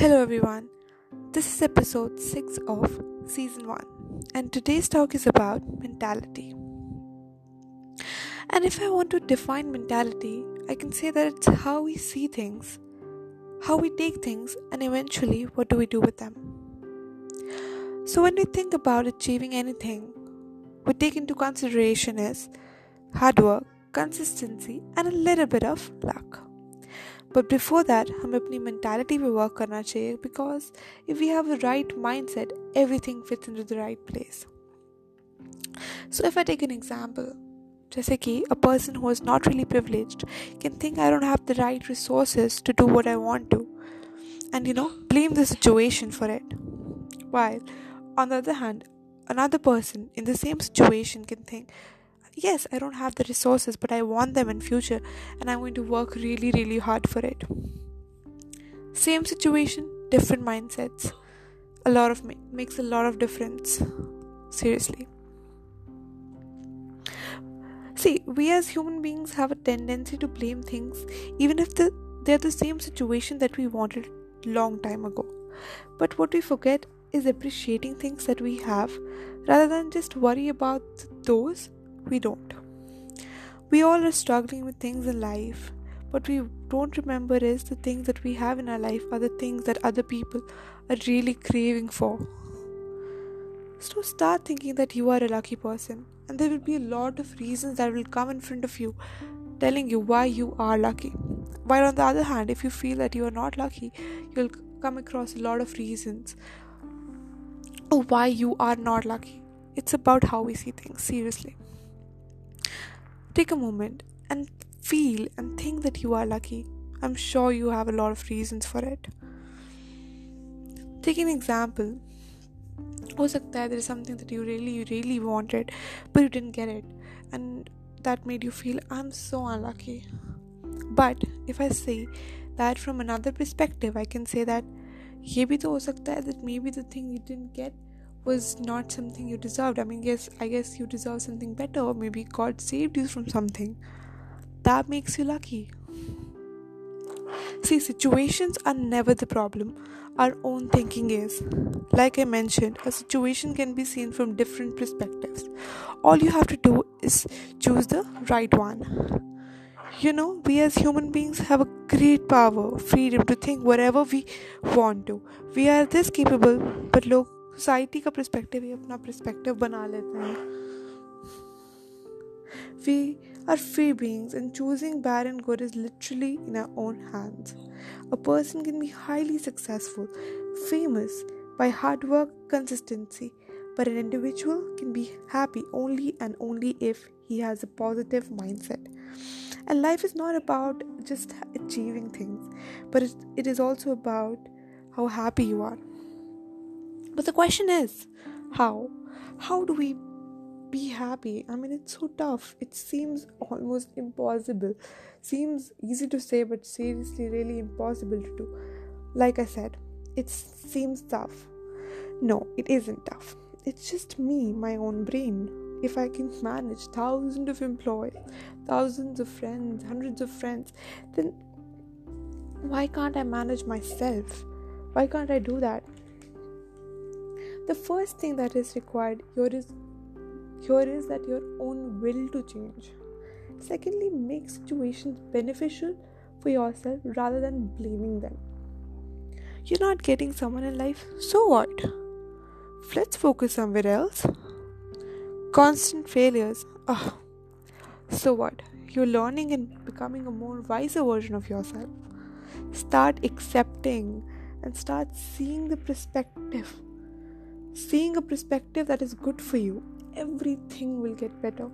Hello, everyone. This is episode 6 of season 1, and today's talk is about mentality. And if I want to define mentality, I can say that it's how we see things, how we take things, and eventually what do we do with them. So, when we think about achieving anything, we take into consideration is hard work, consistency, and a little bit of luck. But before that हमें अपनी mentality पे work करना चाहिए because if we have a right mind set everything fits into the right place so if I take an example जैसे कि a person who is not really privileged can think I don't have the right resources to do what I want to and you know blame the situation for it while on the other hand another person in the same situation can think yes i don't have the resources but i want them in future and i'm going to work really really hard for it. Same situation different mindsets. A lot of makes a lot of difference. Seriously. See we as human beings have a tendency to blame things even if the, they're the same situation that we wanted long time ago. But what we forget is appreciating things that we have rather than just worry about those we don't. We all are struggling with things in life, but we don't remember is the things that we have in our life are the things that other people are really craving for. So start thinking that you are a lucky person, and there will be a lot of reasons that will come in front of you telling you why you are lucky. While on the other hand, if you feel that you are not lucky, you'll come across a lot of reasons why you are not lucky. It's about how we see things, seriously. Take a moment and feel and think that you are lucky. I'm sure you have a lot of reasons for it. Take an example. हो सकता है there is something that you really you really wanted but you didn't get it and that made you feel I'm so unlucky. But if I say that from another perspective I can say that ये भी तो हो सकता है that maybe the thing you didn't get was not something you deserved. I mean, yes, I guess you deserve something better, or maybe God saved you from something. That makes you lucky. See, situations are never the problem. Our own thinking is. Like I mentioned, a situation can be seen from different perspectives. All you have to do is choose the right one. You know, we as human beings have a great power, freedom to think whatever we want to. We are this capable, but look society का prospective ही अपना prospective बना लेते हैं we are free beings and choosing bad and good is literally in our own hands a person can be highly successful famous by hard work consistency but an individual can be happy only and only if he has a positive mindset and life is not about just achieving things but it, it is also about how happy you are but the question is, how? How do we be happy? I mean, it's so tough. It seems almost impossible. Seems easy to say, but seriously, really impossible to do. Like I said, it seems tough. No, it isn't tough. It's just me, my own brain. If I can manage thousands of employees, thousands of friends, hundreds of friends, then why can't I manage myself? Why can't I do that? The first thing that is required here is here is that your own will to change. Secondly make situations beneficial for yourself rather than blaming them. You're not getting someone in life so what? Let's focus somewhere else. Constant failures oh so what? You're learning and becoming a more wiser version of yourself. Start accepting and start seeing the perspective seeing a perspective that is good for you, everything will get better.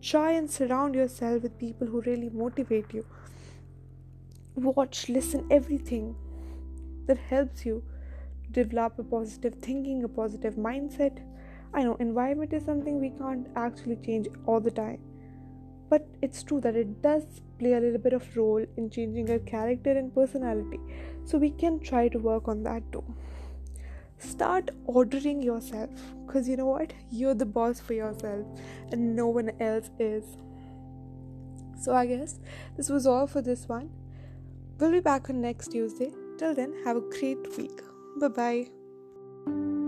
Try and surround yourself with people who really motivate you. Watch, listen, everything that helps you develop a positive thinking, a positive mindset. I know environment is something we can't actually change all the time, but it's true that it does play a little bit of role in changing our character and personality. So we can try to work on that too start ordering yourself because you know what you're the boss for yourself and no one else is so i guess this was all for this one we'll be back on next tuesday Till then, have a great week. Bye bye.